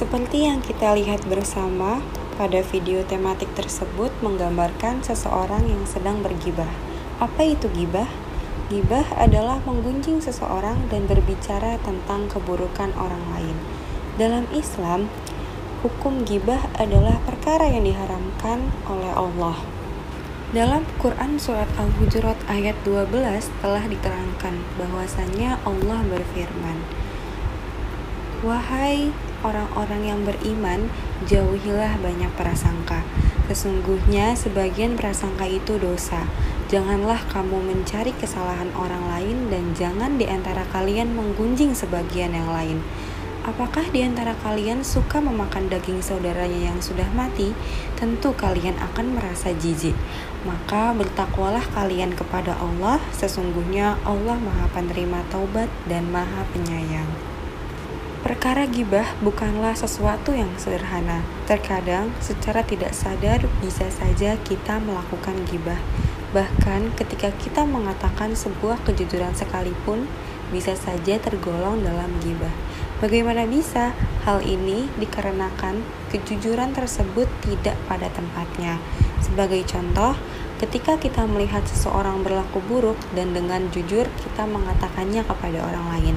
Seperti yang kita lihat bersama, pada video tematik tersebut menggambarkan seseorang yang sedang bergibah. Apa itu gibah? Gibah adalah menggunjing seseorang dan berbicara tentang keburukan orang lain. Dalam Islam, hukum gibah adalah perkara yang diharamkan oleh Allah. Dalam Quran Surat Al-Hujurat ayat 12 telah diterangkan bahwasanya Allah berfirman, Wahai orang-orang yang beriman, jauhilah banyak prasangka. Sesungguhnya sebagian prasangka itu dosa. Janganlah kamu mencari kesalahan orang lain dan jangan di antara kalian menggunjing sebagian yang lain. Apakah di antara kalian suka memakan daging saudaranya yang sudah mati? Tentu kalian akan merasa jijik. Maka bertakwalah kalian kepada Allah, sesungguhnya Allah Maha Penerima Taubat dan Maha Penyayang. Perkara gibah bukanlah sesuatu yang sederhana. Terkadang, secara tidak sadar, bisa saja kita melakukan gibah. Bahkan, ketika kita mengatakan sebuah kejujuran sekalipun, bisa saja tergolong dalam gibah. Bagaimana bisa hal ini dikarenakan kejujuran tersebut tidak pada tempatnya? Sebagai contoh, ketika kita melihat seseorang berlaku buruk dan dengan jujur kita mengatakannya kepada orang lain,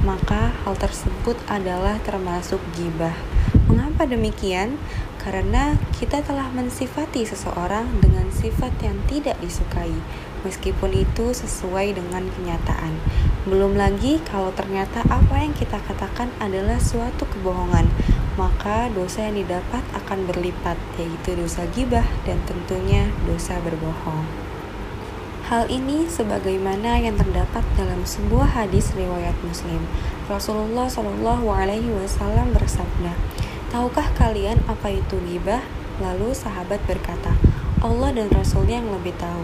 maka hal tersebut adalah termasuk gibah. Mengapa demikian? Karena kita telah mensifati seseorang dengan sifat yang tidak disukai, meskipun itu sesuai dengan kenyataan. Belum lagi kalau ternyata apa yang kita katakan adalah suatu kebohongan, maka dosa yang didapat akan berlipat, yaitu dosa gibah dan tentunya dosa berbohong. Hal ini sebagaimana yang terdapat dalam sebuah hadis riwayat Muslim. Rasulullah Shallallahu alaihi wasallam bersabda, "Tahukah kalian apa itu ghibah?" Lalu sahabat berkata, "Allah dan Rasulnya yang lebih tahu."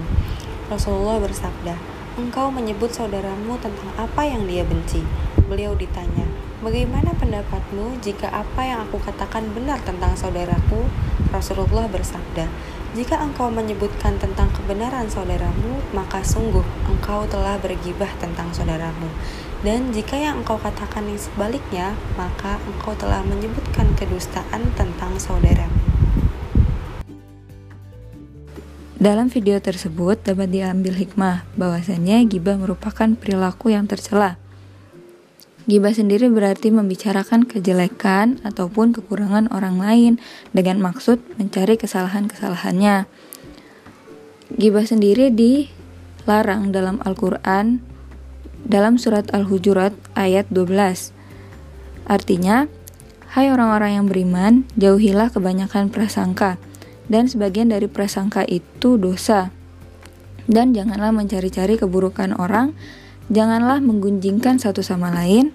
Rasulullah bersabda, "Engkau menyebut saudaramu tentang apa yang dia benci." Beliau ditanya, "Bagaimana pendapatmu jika apa yang aku katakan benar tentang saudaraku?" Rasulullah bersabda, jika engkau menyebutkan tentang kebenaran saudaramu, maka sungguh engkau telah bergibah tentang saudaramu. Dan jika yang engkau katakan yang sebaliknya, maka engkau telah menyebutkan kedustaan tentang saudaramu. Dalam video tersebut dapat diambil hikmah bahwasanya gibah merupakan perilaku yang tercela Gibah sendiri berarti membicarakan kejelekan ataupun kekurangan orang lain dengan maksud mencari kesalahan-kesalahannya. Gibah sendiri dilarang dalam Al-Quran dalam surat Al-Hujurat ayat 12. Artinya, Hai orang-orang yang beriman, jauhilah kebanyakan prasangka, dan sebagian dari prasangka itu dosa. Dan janganlah mencari-cari keburukan orang, Janganlah menggunjingkan satu sama lain.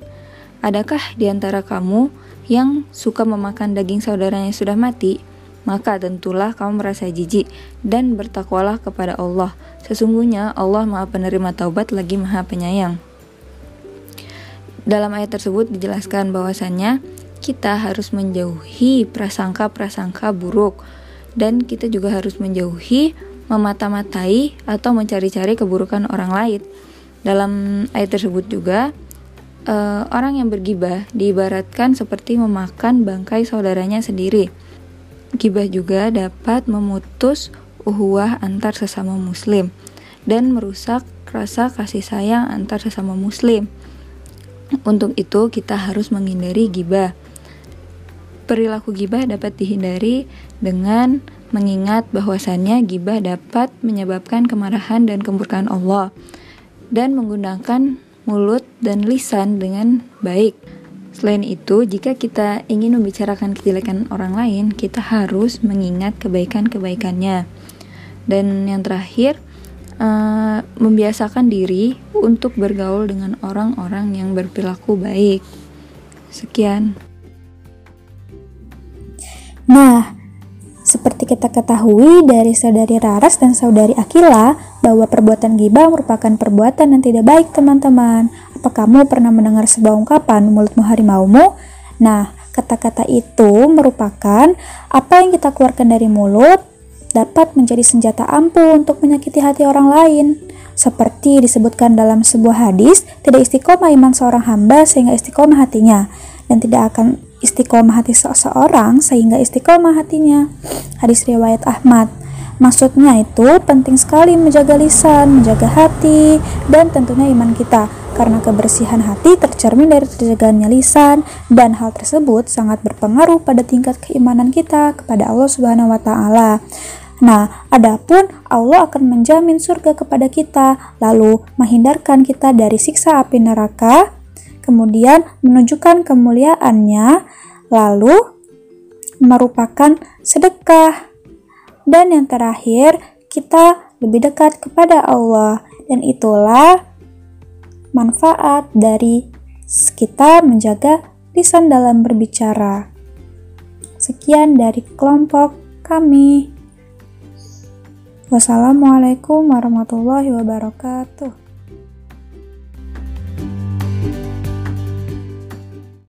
Adakah di antara kamu yang suka memakan daging saudaranya yang sudah mati? Maka tentulah kamu merasa jijik dan bertakwalah kepada Allah. Sesungguhnya Allah Maha Penerima Taubat lagi Maha Penyayang. Dalam ayat tersebut dijelaskan bahwasannya kita harus menjauhi prasangka-prasangka buruk dan kita juga harus menjauhi memata-matai atau mencari-cari keburukan orang lain dalam ayat tersebut juga uh, orang yang bergibah diibaratkan seperti memakan bangkai saudaranya sendiri. Gibah juga dapat memutus uhuwah antar sesama muslim dan merusak rasa kasih sayang antar sesama muslim. Untuk itu kita harus menghindari gibah. Perilaku gibah dapat dihindari dengan mengingat bahwasannya gibah dapat menyebabkan kemarahan dan kemurkaan Allah dan menggunakan mulut dan lisan dengan baik. Selain itu, jika kita ingin membicarakan kejelekan orang lain, kita harus mengingat kebaikan-kebaikannya. Dan yang terakhir, uh, membiasakan diri untuk bergaul dengan orang-orang yang berperilaku baik. Sekian. Nah, seperti kita ketahui dari saudari Raras dan saudari Akila bahwa perbuatan gibah merupakan perbuatan yang tidak baik teman-teman. Apa kamu pernah mendengar sebuah ungkapan mulutmu harimaumu? Nah, kata-kata itu merupakan apa yang kita keluarkan dari mulut dapat menjadi senjata ampuh untuk menyakiti hati orang lain. Seperti disebutkan dalam sebuah hadis, tidak istiqomah iman seorang hamba sehingga istiqomah hatinya dan tidak akan istiqomah hati seseorang sehingga istiqomah hatinya. Hadis riwayat Ahmad. Maksudnya itu penting sekali menjaga lisan, menjaga hati, dan tentunya iman kita. Karena kebersihan hati tercermin dari terjaganya lisan dan hal tersebut sangat berpengaruh pada tingkat keimanan kita kepada Allah Subhanahu wa taala. Nah, adapun Allah akan menjamin surga kepada kita, lalu menghindarkan kita dari siksa api neraka, kemudian menunjukkan kemuliaannya, lalu merupakan sedekah. Dan yang terakhir, kita lebih dekat kepada Allah, dan itulah manfaat dari kita menjaga lisan dalam berbicara. Sekian dari kelompok kami. Wassalamualaikum warahmatullahi wabarakatuh.